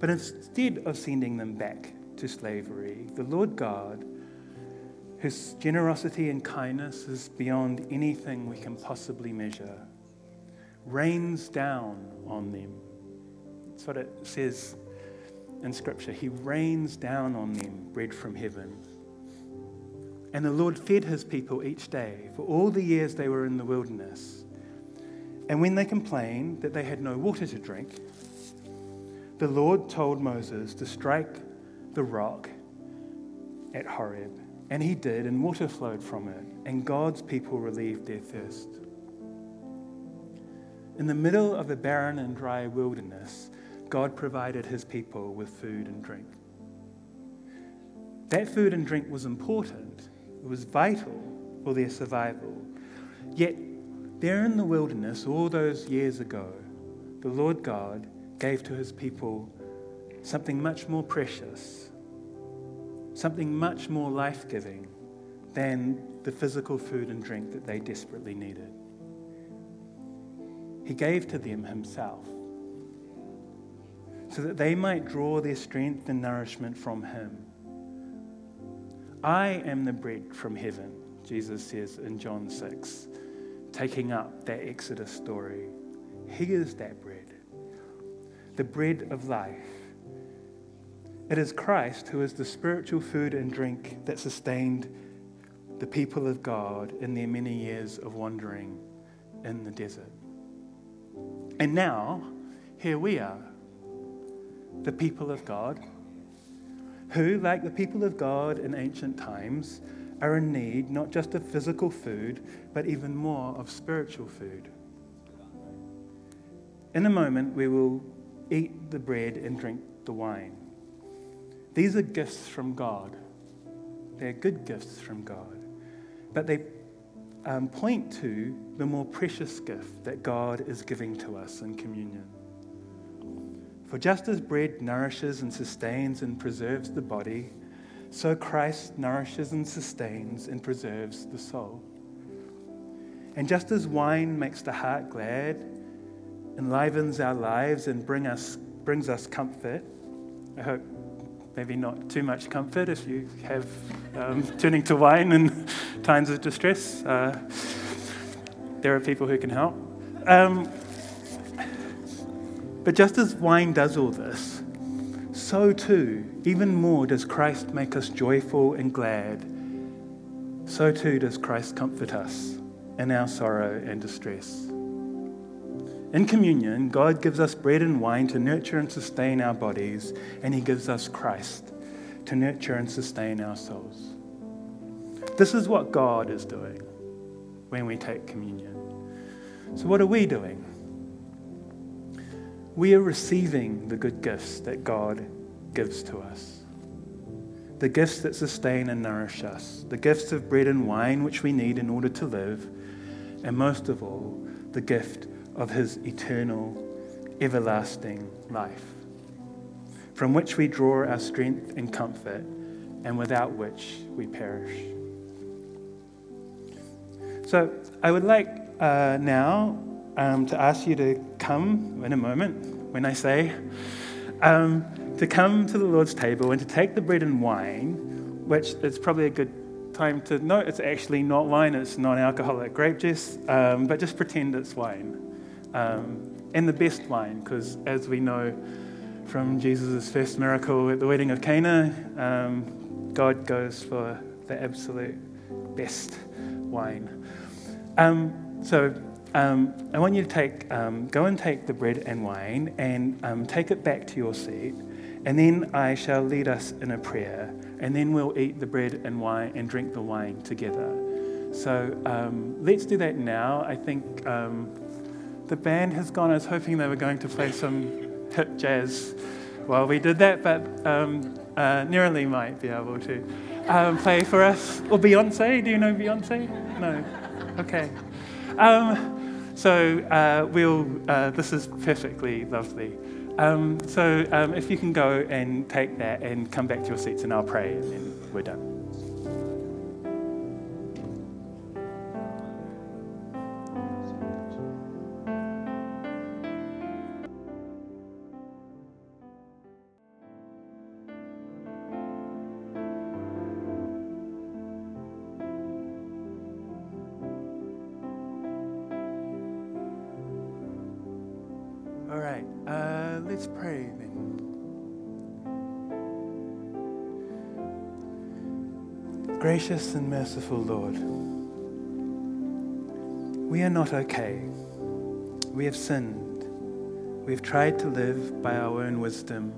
But instead of sending them back to slavery, the Lord God, whose generosity and kindness is beyond anything we can possibly measure, rains down on them. That's what it says in Scripture. He rains down on them bread from heaven. And the Lord fed his people each day for all the years they were in the wilderness. And when they complained that they had no water to drink, the Lord told Moses to strike the rock at Horeb. And he did, and water flowed from it, and God's people relieved their thirst. In the middle of a barren and dry wilderness, God provided his people with food and drink. That food and drink was important, it was vital for their survival. Yet, there in the wilderness, all those years ago, the Lord God gave to his people something much more precious, something much more life giving than the physical food and drink that they desperately needed. He gave to them himself so that they might draw their strength and nourishment from him. I am the bread from heaven, Jesus says in John 6, taking up that Exodus story. He is that bread, the bread of life. It is Christ who is the spiritual food and drink that sustained the people of God in their many years of wandering in the desert. And now, here we are, the people of God who, like the people of God in ancient times, are in need not just of physical food, but even more of spiritual food. In a moment, we will eat the bread and drink the wine. These are gifts from God. They're good gifts from God. But they um, point to the more precious gift that God is giving to us in communion. For just as bread nourishes and sustains and preserves the body, so Christ nourishes and sustains and preserves the soul. And just as wine makes the heart glad, enlivens our lives, and bring us, brings us comfort, I hope maybe not too much comfort if you have um, turning to wine in times of distress. Uh, there are people who can help. Um, but just as wine does all this, so too, even more, does Christ make us joyful and glad. So too does Christ comfort us in our sorrow and distress. In communion, God gives us bread and wine to nurture and sustain our bodies, and He gives us Christ to nurture and sustain our souls. This is what God is doing when we take communion. So, what are we doing? we are receiving the good gifts that God gives to us. The gifts that sustain and nourish us, the gifts of bread and wine which we need in order to live, and most of all, the gift of His eternal, everlasting life, from which we draw our strength and comfort, and without which we perish. So, I would like uh, now um, to ask you to come in a moment when I say, um, to come to the Lord's table and to take the bread and wine, which is probably a good time to note it's actually not wine, it's non alcoholic grape juice, um, but just pretend it's wine. Um, and the best wine, because as we know from Jesus' first miracle at the wedding of Cana, um, God goes for the absolute best wine. Um, so um, I want you to take, um, go and take the bread and wine and um, take it back to your seat. And then I shall lead us in a prayer. And then we'll eat the bread and wine and drink the wine together. So let's do that now. I think the band has gone. I was hoping they were going to play some hip jazz while we did that, but um, uh, might be able to play for us. Or Beyonce. Do you know Beyonce? No. Okay. Um, so uh, we'll, uh, this is perfectly lovely. Um, so um, if you can go and take that and come back to your seats and I'll pray and then we're done. Right, uh, let's pray then. Gracious and merciful Lord, we are not okay. We have sinned. We have tried to live by our own wisdom.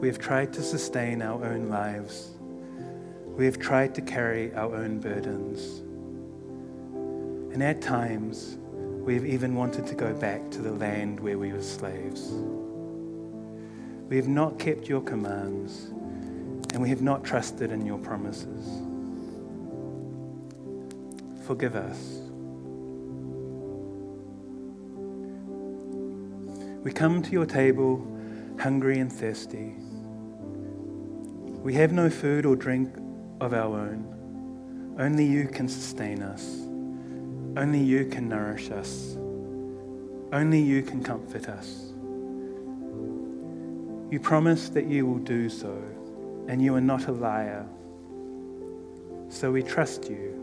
We have tried to sustain our own lives. We have tried to carry our own burdens. And at times, we have even wanted to go back to the land where we were slaves. We have not kept your commands, and we have not trusted in your promises. Forgive us. We come to your table hungry and thirsty. We have no food or drink of our own. Only you can sustain us. Only you can nourish us. Only you can comfort us. You promise that you will do so, and you are not a liar. So we trust you.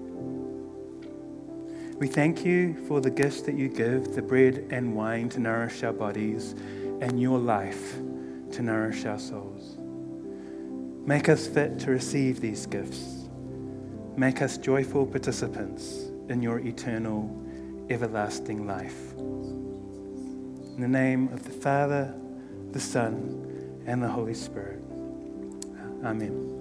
We thank you for the gifts that you give the bread and wine to nourish our bodies, and your life to nourish our souls. Make us fit to receive these gifts. Make us joyful participants in your eternal, everlasting life. In the name of the Father, the Son, and the Holy Spirit. Amen.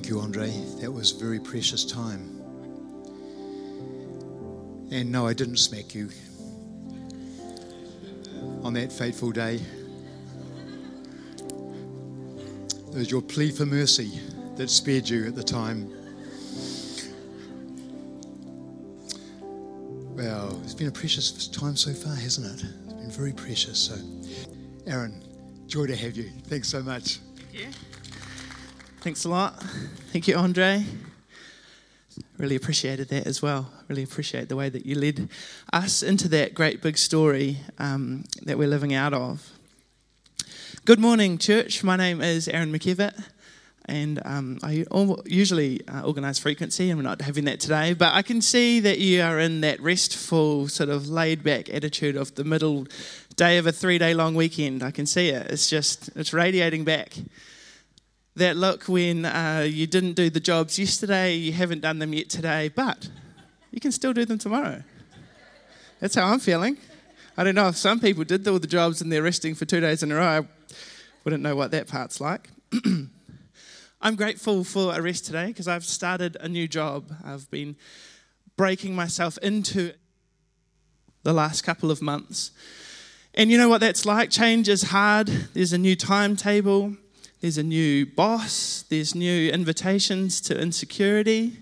Thank you, Andre. That was very precious time. And no, I didn't smack you on that fateful day. It was your plea for mercy that spared you at the time. Well, it's been a precious time so far, hasn't it? It's been very precious. So, Aaron, joy to have you. Thanks so much. Thank you. Thanks a lot. Thank you, Andre. Really appreciated that as well. Really appreciate the way that you led us into that great big story um, that we're living out of. Good morning, church. My name is Aaron McKevitt, and um, I usually uh, organise frequency, and we're not having that today. But I can see that you are in that restful, sort of laid back attitude of the middle day of a three day long weekend. I can see it. It's just, it's radiating back that look when uh, you didn't do the jobs yesterday, you haven't done them yet today, but you can still do them tomorrow. That's how I'm feeling. I don't know if some people did all the jobs and they're resting for two days in a row. I wouldn't know what that part's like. I'm grateful for a rest today because I've started a new job. I've been breaking myself into the last couple of months. And you know what that's like? Change is hard. There's a new timetable. There's a new boss, there's new invitations to insecurity,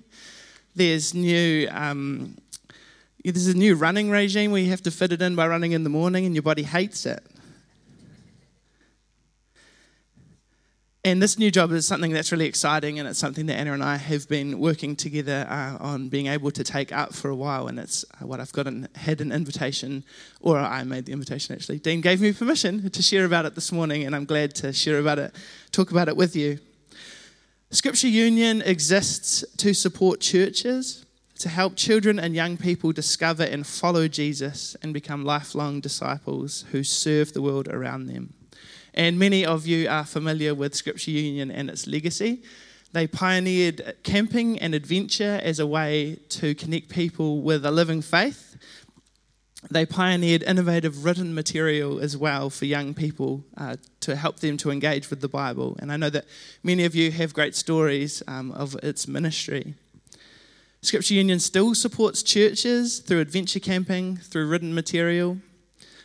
there's new. Um, there's a new running regime where you have to fit it in by running in the morning and your body hates it. And this new job is something that's really exciting, and it's something that Anna and I have been working together uh, on being able to take up for a while. And it's uh, what I've got an, had an invitation, or I made the invitation actually. Dean gave me permission to share about it this morning, and I'm glad to share about it, talk about it with you. Scripture Union exists to support churches, to help children and young people discover and follow Jesus and become lifelong disciples who serve the world around them. And many of you are familiar with Scripture Union and its legacy. They pioneered camping and adventure as a way to connect people with a living faith. they pioneered innovative written material as well for young people uh, to help them to engage with the Bible. And I know that many of you have great stories um, of its ministry. Scripture Union still supports churches through adventure camping, through written material.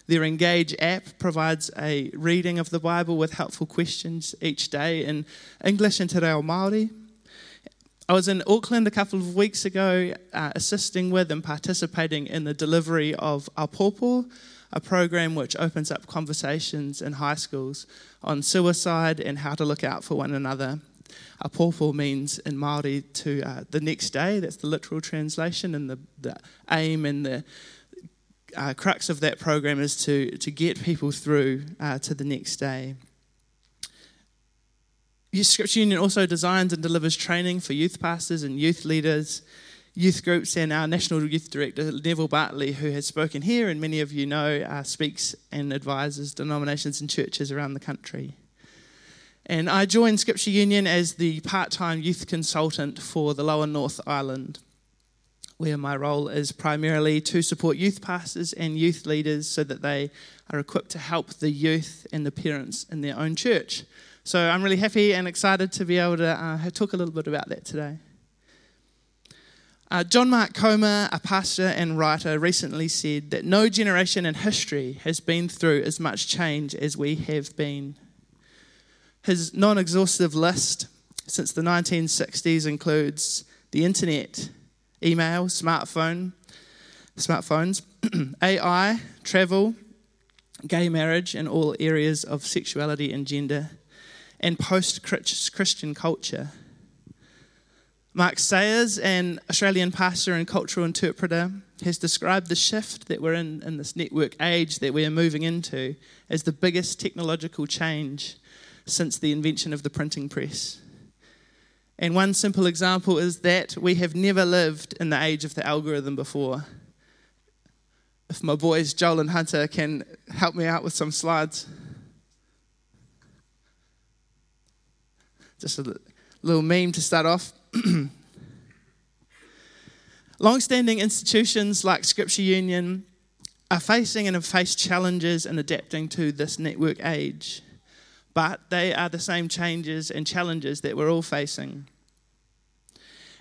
Their Engage app provides a reading of the Bible with helpful questions each day in English and Te Reo Māori. I was in Auckland a couple of weeks ago uh, assisting with and participating in the delivery of Apopo, a program which opens up conversations in high schools on suicide and how to look out for one another. Apopo means in Māori to uh, the next day, that's the literal translation, and the, the aim and the uh, crux of that program is to, to get people through uh, to the next day. Youth Scripture Union also designs and delivers training for youth pastors and youth leaders, youth groups, and our National Youth Director, Neville Bartley, who has spoken here, and many of you know, uh, speaks and advises denominations and churches around the country. And I joined Scripture Union as the part time youth consultant for the Lower North Island, where my role is primarily to support youth pastors and youth leaders so that they are equipped to help the youth and the parents in their own church. So I'm really happy and excited to be able to uh, talk a little bit about that today. Uh, John Mark Comer, a pastor and writer, recently said that no generation in history has been through as much change as we have been. His non exhaustive list since the 1960s includes the internet, email, smartphone, smartphones, AI, travel, gay marriage, and all areas of sexuality and gender and post Christian culture. Mark Sayers, an Australian pastor and cultural interpreter, has described the shift that we're in in this network age that we are moving into as the biggest technological change since the invention of the printing press. And one simple example is that we have never lived in the age of the algorithm before. If my boys Joel and Hunter can help me out with some slides. Just a little meme to start off. Long-standing institutions like Scripture Union are facing and have faced challenges in adapting to this network age. But they are the same changes and challenges that we're all facing.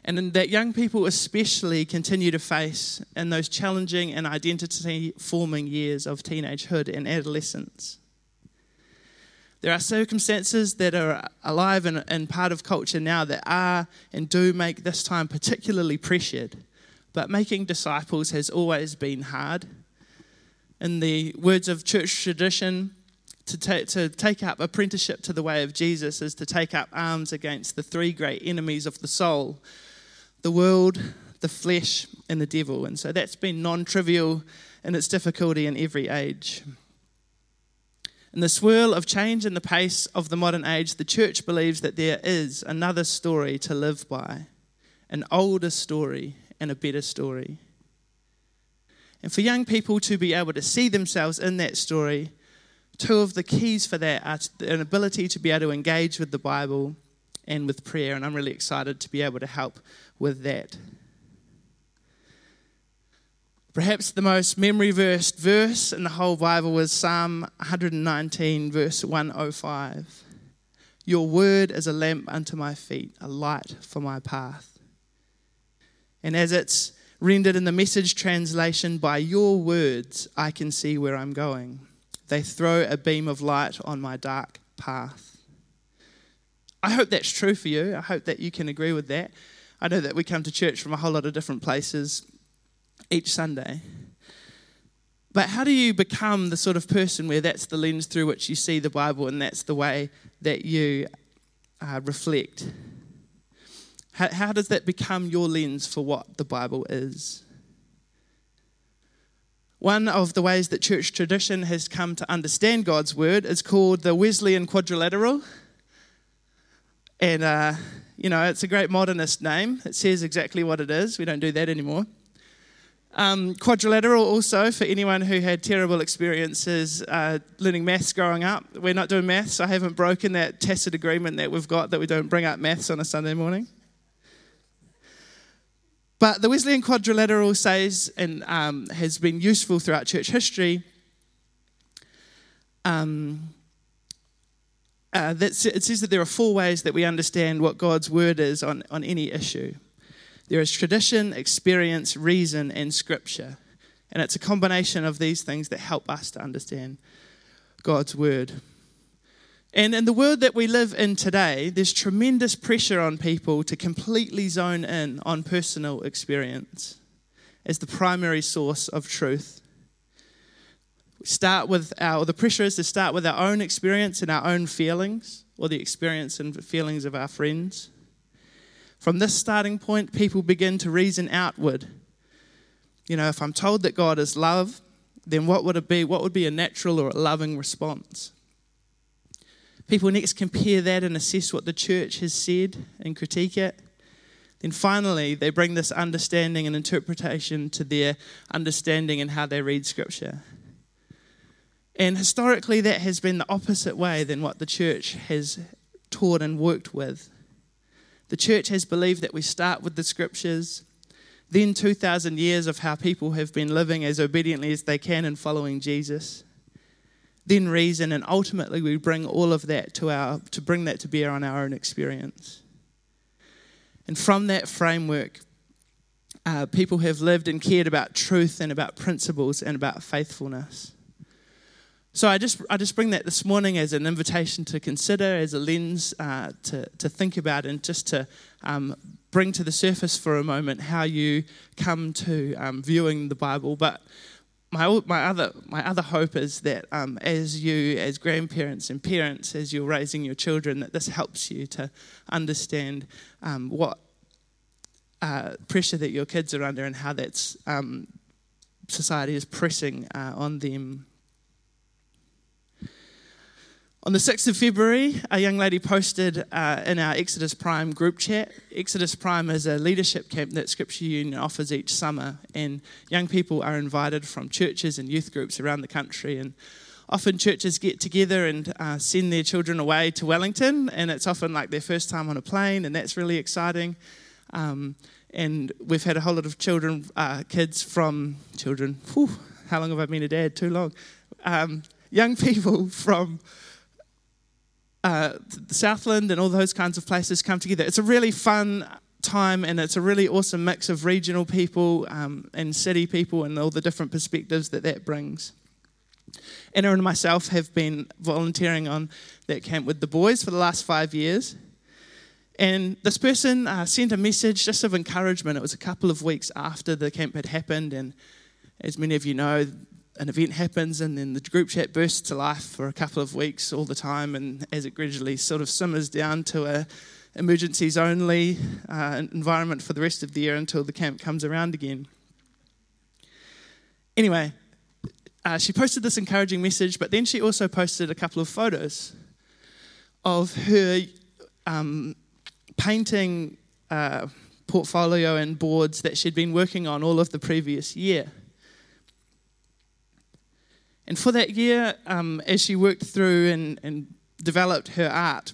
And that young people especially continue to face in those challenging and identity forming years of teenagehood and adolescence. There are circumstances that are alive and, and part of culture now that are and do make this time particularly pressured. But making disciples has always been hard. In the words of church tradition, to, ta- to take up apprenticeship to the way of Jesus is to take up arms against the three great enemies of the soul the world, the flesh, and the devil. And so that's been non trivial in its difficulty in every age. In the swirl of change and the pace of the modern age, the church believes that there is another story to live by, an older story and a better story. And for young people to be able to see themselves in that story, two of the keys for that are an ability to be able to engage with the Bible and with prayer. And I'm really excited to be able to help with that. Perhaps the most memory versed verse in the whole Bible was Psalm 119, verse 105. Your word is a lamp unto my feet, a light for my path. And as it's rendered in the message translation, by your words I can see where I'm going. They throw a beam of light on my dark path. I hope that's true for you. I hope that you can agree with that. I know that we come to church from a whole lot of different places each Sunday. But how do you become the sort of person where that's the lens through which you see the Bible and that's the way that you uh, reflect? How, how does that become your lens for what the Bible is? One of the ways that church tradition has come to understand God's word is called the Wesleyan quadrilateral. And, uh, you know, it's a great modernist name. It says exactly what it is. We don't do that anymore. Um, quadrilateral also for anyone who had terrible experiences uh, learning maths growing up. We're not doing maths. I haven't broken that tacit agreement that we've got that we don't bring up maths on a Sunday morning. But the Wesleyan quadrilateral says, and um, has been useful throughout church history, um, uh, that it says that there are four ways that we understand what God's word is on, on any issue there is tradition, experience, reason, and scripture. And it's a combination of these things that help us to understand God's word. And in the world that we live in today, there's tremendous pressure on people to completely zone in on personal experience as the primary source of truth. We start with our, the pressure is to start with our own experience and our own feelings, or the experience and feelings of our friends. From this starting point, people begin to reason outward. You know, if I'm told that God is love, then what would it be? What would be a natural or a loving response? People next compare that and assess what the church has said and critique it. Then finally, they bring this understanding and interpretation to their understanding and how they read Scripture. And historically, that has been the opposite way than what the church has taught and worked with. The church has believed that we start with the Scriptures, then 2,000 years of how people have been living as obediently as they can and following Jesus then reason, and ultimately we bring all of that to our to bring that to bear on our own experience. And from that framework, uh, people have lived and cared about truth and about principles and about faithfulness. So I just I just bring that this morning as an invitation to consider, as a lens uh, to to think about, and just to um, bring to the surface for a moment how you come to um, viewing the Bible, but my, my, other, my other hope is that um, as you, as grandparents and parents, as you're raising your children, that this helps you to understand um, what uh, pressure that your kids are under and how that's um, society is pressing uh, on them on the 6th of February, a young lady posted uh, in our Exodus Prime group chat. Exodus Prime is a leadership camp that Scripture Union offers each summer, and young people are invited from churches and youth groups around the country. And often churches get together and uh, send their children away to Wellington, and it's often like their first time on a plane, and that's really exciting. Um, and we've had a whole lot of children, uh, kids from children. Whew, how long have I been a dad? Too long. Um, young people from uh, Southland and all those kinds of places come together. It's a really fun time and it's a really awesome mix of regional people um, and city people and all the different perspectives that that brings. Anna and myself have been volunteering on that camp with the boys for the last five years. And this person uh, sent a message just of encouragement. It was a couple of weeks after the camp had happened. And as many of you know, an event happens and then the group chat bursts to life for a couple of weeks all the time. And as it gradually sort of simmers down to a emergencies only uh, environment for the rest of the year until the camp comes around again. Anyway uh, she posted this encouraging message but then she also posted a couple of photos of her um, painting uh, portfolio and boards that she'd been working on all of the previous year and for that year, um, as she worked through and, and developed her art,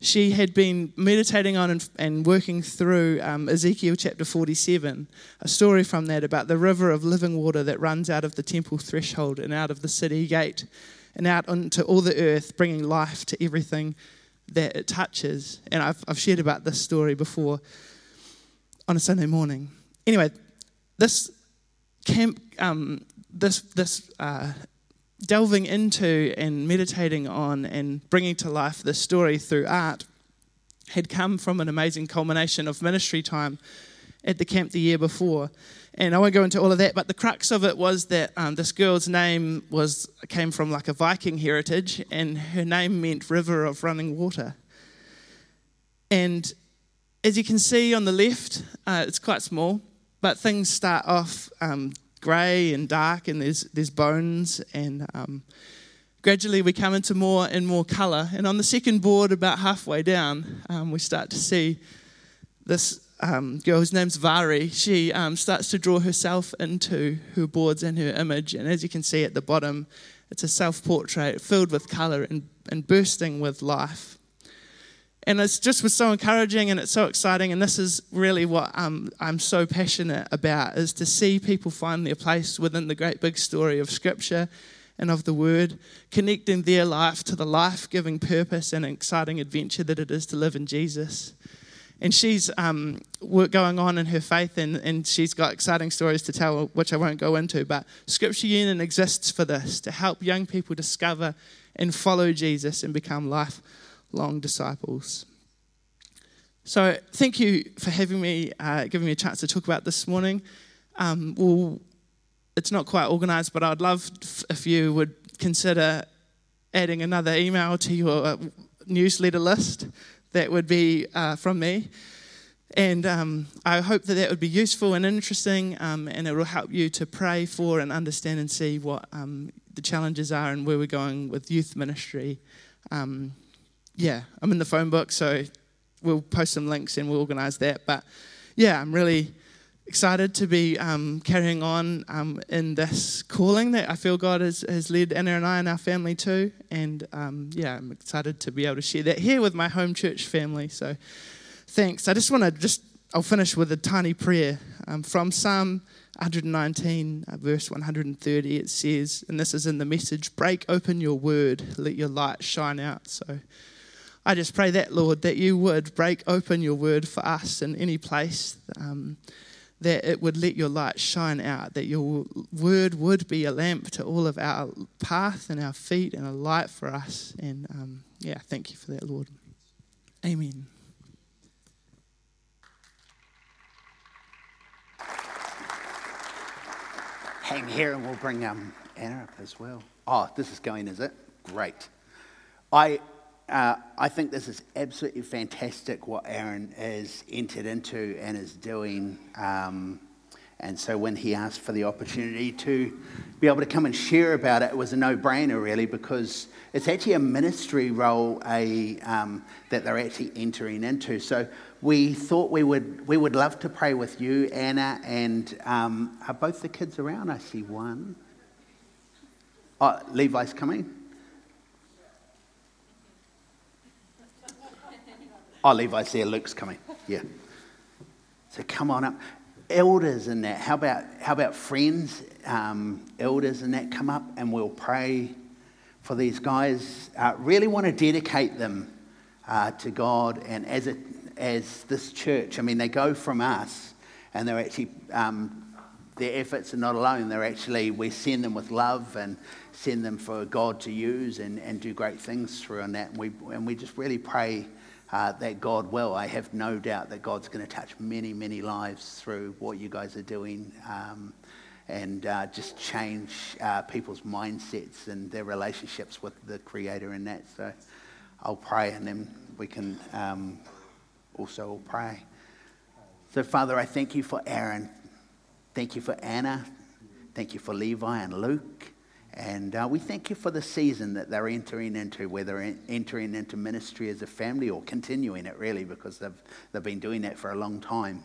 she had been meditating on and, and working through um, Ezekiel chapter 47, a story from that about the river of living water that runs out of the temple threshold and out of the city gate and out onto all the earth, bringing life to everything that it touches. And I've, I've shared about this story before on a Sunday morning. Anyway, this camp, um, this, this uh, delving into and meditating on and bringing to life this story through art had come from an amazing culmination of ministry time at the camp the year before. And I won't go into all of that, but the crux of it was that um, this girl's name was came from like a Viking heritage, and her name meant river of running water. And as you can see on the left, uh, it's quite small, but things start off um, grey and dark, and there's there's bones, and um, gradually we come into more and more colour. And on the second board, about halfway down, um, we start to see this um, girl whose name's Vari. She um, starts to draw herself into her boards and her image, and as you can see at the bottom, it's a self-portrait filled with colour and, and bursting with life. And it's just was so encouraging and it's so exciting. And this is really what um, I'm so passionate about: is to see people find their place within the great big story of Scripture and of the Word, connecting their life to the life-giving purpose and exciting adventure that it is to live in Jesus. And she's um, going on in her faith, and, and she's got exciting stories to tell, which I won't go into. But Scripture Union exists for this to help young people discover and follow Jesus and become life long disciples. So, thank you for having me, uh, giving me a chance to talk about this morning. Um, well, it's not quite organised, but I'd love if you would consider adding another email to your uh, newsletter list. That would be uh, from me. And um, I hope that that would be useful and interesting, um, and it will help you to pray for and understand and see what um, the challenges are and where we're going with youth ministry um, yeah, I'm in the phone book, so we'll post some links and we'll organise that. But yeah, I'm really excited to be um, carrying on um, in this calling that I feel God has, has led Anna and I and our family to. And um, yeah, I'm excited to be able to share that here with my home church family. So thanks. I just want to just, I'll finish with a tiny prayer um, from Psalm 119, uh, verse 130. It says, and this is in the message break open your word, let your light shine out. So I just pray that, Lord, that you would break open your word for us in any place, um, that it would let your light shine out, that your word would be a lamp to all of our path and our feet and a light for us. And um, yeah, thank you for that, Lord. Amen. Hang here and we'll bring um, Anna up as well. Oh, this is going, is it? Great. I uh, I think this is absolutely fantastic what Aaron has entered into and is doing. Um, and so when he asked for the opportunity to be able to come and share about it, it was a no-brainer really because it's actually a ministry role a, um, that they're actually entering into. So we thought we would, we would love to pray with you, Anna, and um, are both the kids around? I see one. Oh, Levi's coming. Oh, Levi's there. Luke's coming. Yeah. So come on up. Elders and that. How about, how about friends, um, elders and that come up and we'll pray for these guys. Uh, really want to dedicate them uh, to God and as, a, as this church. I mean, they go from us and they're actually, um, their efforts are not alone. They're actually, we send them with love and send them for God to use and, and do great things through on that. And we, and we just really pray uh, that God will. I have no doubt that God's going to touch many, many lives through what you guys are doing um, and uh, just change uh, people's mindsets and their relationships with the Creator in that. So I'll pray and then we can um, also pray. So, Father, I thank you for Aaron. Thank you for Anna. Thank you for Levi and Luke. And uh, we thank you for the season that they're entering into, whether entering into ministry as a family or continuing it really, because they've, they've been doing that for a long time.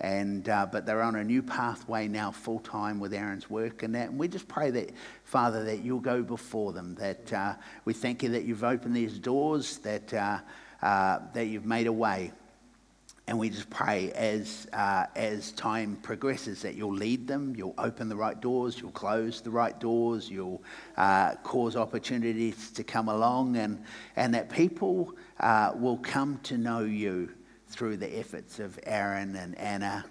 And, uh, but they're on a new pathway now, full time with Aaron's work and that. And we just pray that, Father, that you'll go before them. That uh, we thank you that you've opened these doors, that, uh, uh, that you've made a way. And we just pray as, uh, as time progresses that you'll lead them, you'll open the right doors, you'll close the right doors, you'll uh, cause opportunities to come along, and, and that people uh, will come to know you through the efforts of Aaron and Anna.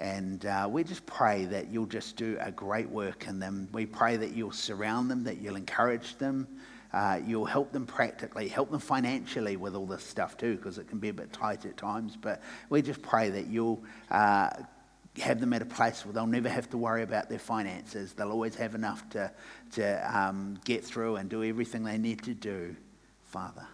And uh, we just pray that you'll just do a great work in them. We pray that you'll surround them, that you'll encourage them, uh, you'll help them practically, help them financially with all this stuff too, because it can be a bit tight at times. But we just pray that you'll uh, have them at a place where they'll never have to worry about their finances. They'll always have enough to, to um, get through and do everything they need to do, Father.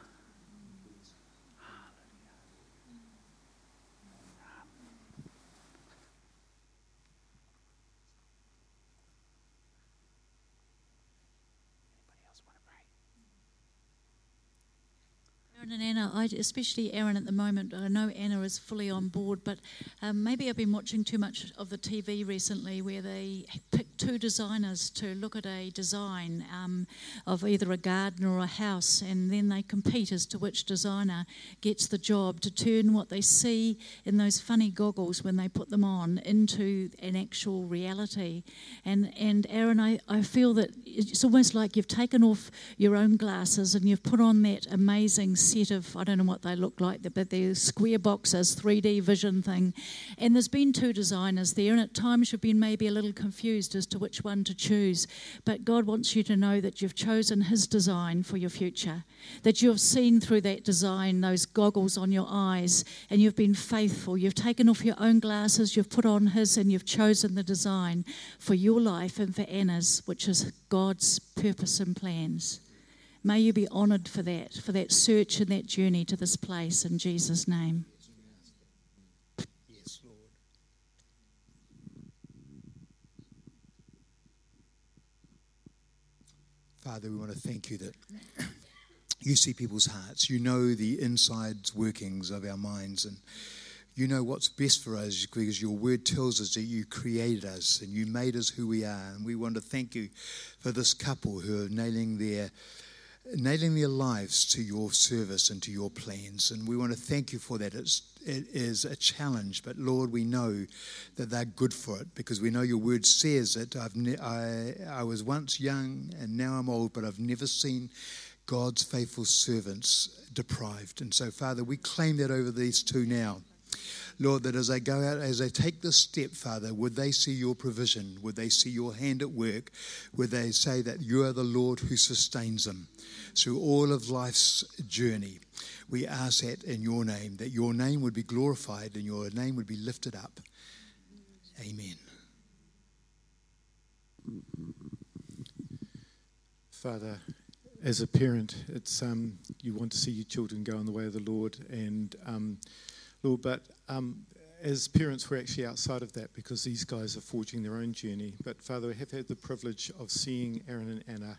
And Anna, I, especially Aaron at the moment, I know Anna is fully on board, but um, maybe I've been watching too much of the TV recently where they pick two designers to look at a design um, of either a garden or a house, and then they compete as to which designer gets the job to turn what they see in those funny goggles when they put them on into an actual reality. And, and Aaron, I, I feel that it's almost like you've taken off your own glasses and you've put on that amazing set of, I don't know what they look like, but they're square boxes, 3D vision thing. And there's been two designers there, and at times you've been maybe a little confused as to which one to choose. But God wants you to know that you've chosen His design for your future, that you have seen through that design those goggles on your eyes, and you've been faithful. You've taken off your own glasses, you've put on His, and you've chosen the design for your life and for Anna's, which is God's purpose and plans. May you be honoured for that, for that search and that journey to this place in Jesus' name. Yes, Lord. Father, we want to thank you that you see people's hearts. You know the inside workings of our minds and you know what's best for us because your word tells us that you created us and you made us who we are. And we want to thank you for this couple who are nailing their nailing their lives to your service and to your plans. And we want to thank you for that. It's, it is a challenge, but Lord, we know that they're good for it because we know your word says that I've ne- I, I was once young and now I'm old, but I've never seen God's faithful servants deprived. And so, Father, we claim that over these two now. Lord, that as they go out, as they take this step, Father, would they see your provision? Would they see your hand at work? Would they say that you are the Lord who sustains them through all of life's journey? We ask that in your name, that your name would be glorified and your name would be lifted up. Amen. Father, as a parent, it's um, you want to see your children go in the way of the Lord, and um, Lord, but um, as parents, we're actually outside of that because these guys are forging their own journey. But Father, we have had the privilege of seeing Aaron and Anna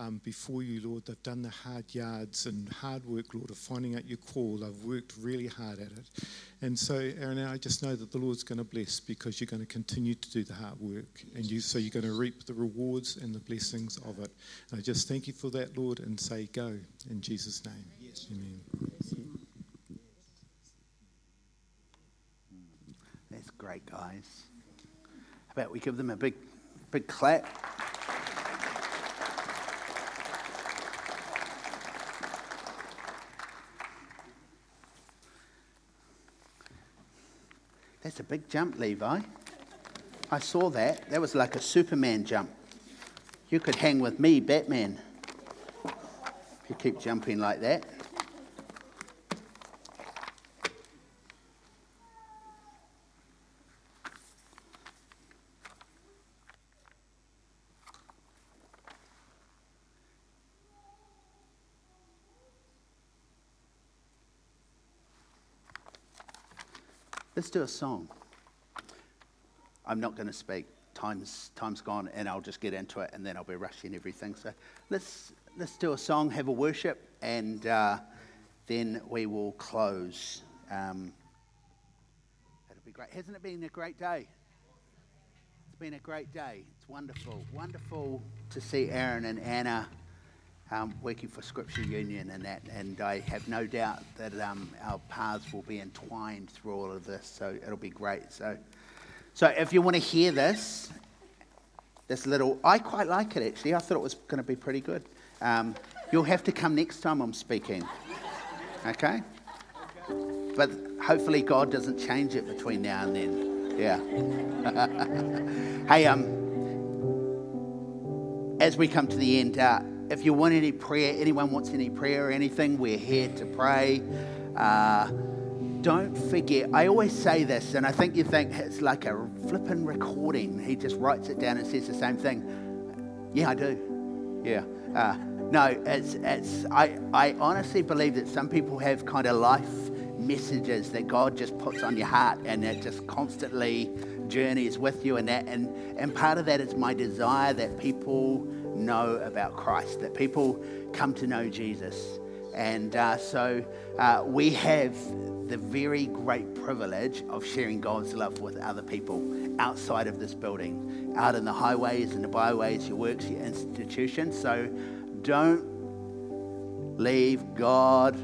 um, before you, Lord. They've done the hard yards and hard work, Lord, of finding out your call. They've worked really hard at it. And so, Aaron, and I just know that the Lord's going to bless because you're going to continue to do the hard work. And you, so you're going to reap the rewards and the blessings of it. And I just thank you for that, Lord, and say, go in Jesus' name. Yes. Amen. That's great, guys. How about we give them a big, big clap? That's a big jump, Levi. I saw that. That was like a Superman jump. You could hang with me, Batman, if you keep jumping like that. Let's do a song. I'm not going to speak. Time's, time's gone, and I'll just get into it, and then I'll be rushing everything. So let's, let's do a song, have a worship, and uh, then we will close. Um, it'll be great. Hasn't it been a great day? It's been a great day. It's wonderful. Wonderful to see Aaron and Anna um, working for Scripture Union and that, and I have no doubt that um, our paths will be entwined through all of this. So it'll be great. So, so if you want to hear this, this little, I quite like it actually. I thought it was going to be pretty good. Um, you'll have to come next time I'm speaking. Okay. But hopefully God doesn't change it between now and then. Yeah. hey, um, as we come to the end. Uh, if you want any prayer, anyone wants any prayer or anything, we're here to pray. Uh, don't forget, I always say this, and I think you think it's like a flippin' recording. He just writes it down and says the same thing. Yeah, I do. Yeah. Uh, no, it's, it's, I, I honestly believe that some people have kind of life messages that God just puts on your heart and it just constantly journeys with you and that. And, and part of that is my desire that people know about Christ, that people come to know Jesus, And uh, so uh, we have the very great privilege of sharing God's love with other people outside of this building, out in the highways and the byways, your works, your institutions. So don't leave God.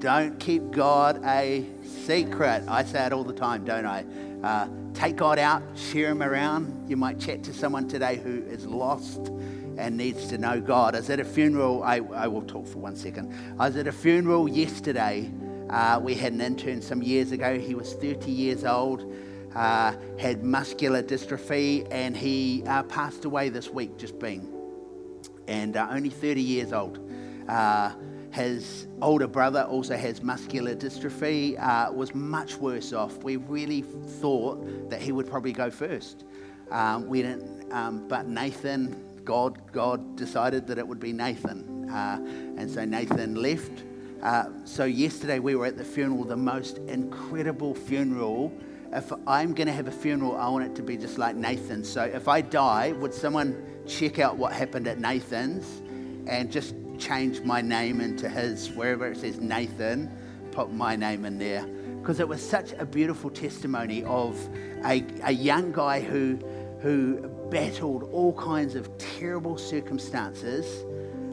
Don't keep God a secret. I say it all the time, don't I? Uh, take God out, share Him around. You might chat to someone today who is lost and needs to know God. I was at a funeral, I, I will talk for one second. I was at a funeral yesterday. Uh, we had an intern some years ago. He was 30 years old, uh, had muscular dystrophy, and he uh, passed away this week, just being. And uh, only 30 years old. His older brother also has muscular dystrophy, uh, was much worse off. We really thought that he would probably go first. Um, we didn't, um, but Nathan God, God decided that it would be Nathan. Uh, and so Nathan left. Uh, so yesterday we were at the funeral, the most incredible funeral. If I'm going to have a funeral, I want it to be just like Nathan's. So if I die, would someone check out what happened at Nathan's and just change my name into his, wherever it says Nathan, put my name in there? Because it was such a beautiful testimony of a, a young guy who, who battled all kinds of terrible circumstances,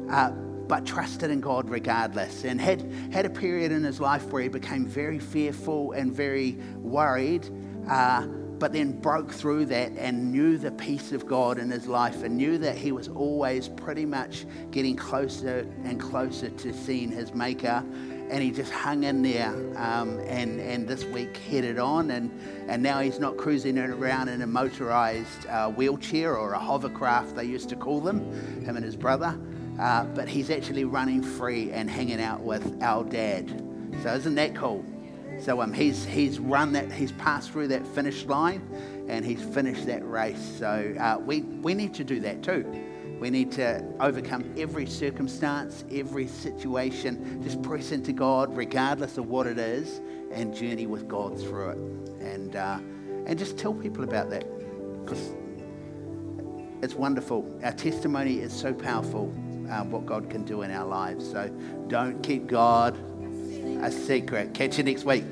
uh, but trusted in God regardless, and had, had a period in his life where he became very fearful and very worried, uh, but then broke through that and knew the peace of God in his life and knew that he was always pretty much getting closer and closer to seeing his Maker. And he just hung in there um, and, and this week headed on. And, and now he's not cruising around in a motorized uh, wheelchair or a hovercraft they used to call them him and his brother. Uh, but he's actually running free and hanging out with our dad. So isn't that cool so um, he's, he's run that he's passed through that finish line and he's finished that race so uh, we, we need to do that too we need to overcome every circumstance, every situation, just press into God, regardless of what it is, and journey with God through it. And, uh, and just tell people about that because it's wonderful. Our testimony is so powerful, uh, what God can do in our lives. So don't keep God a secret. Catch you next week.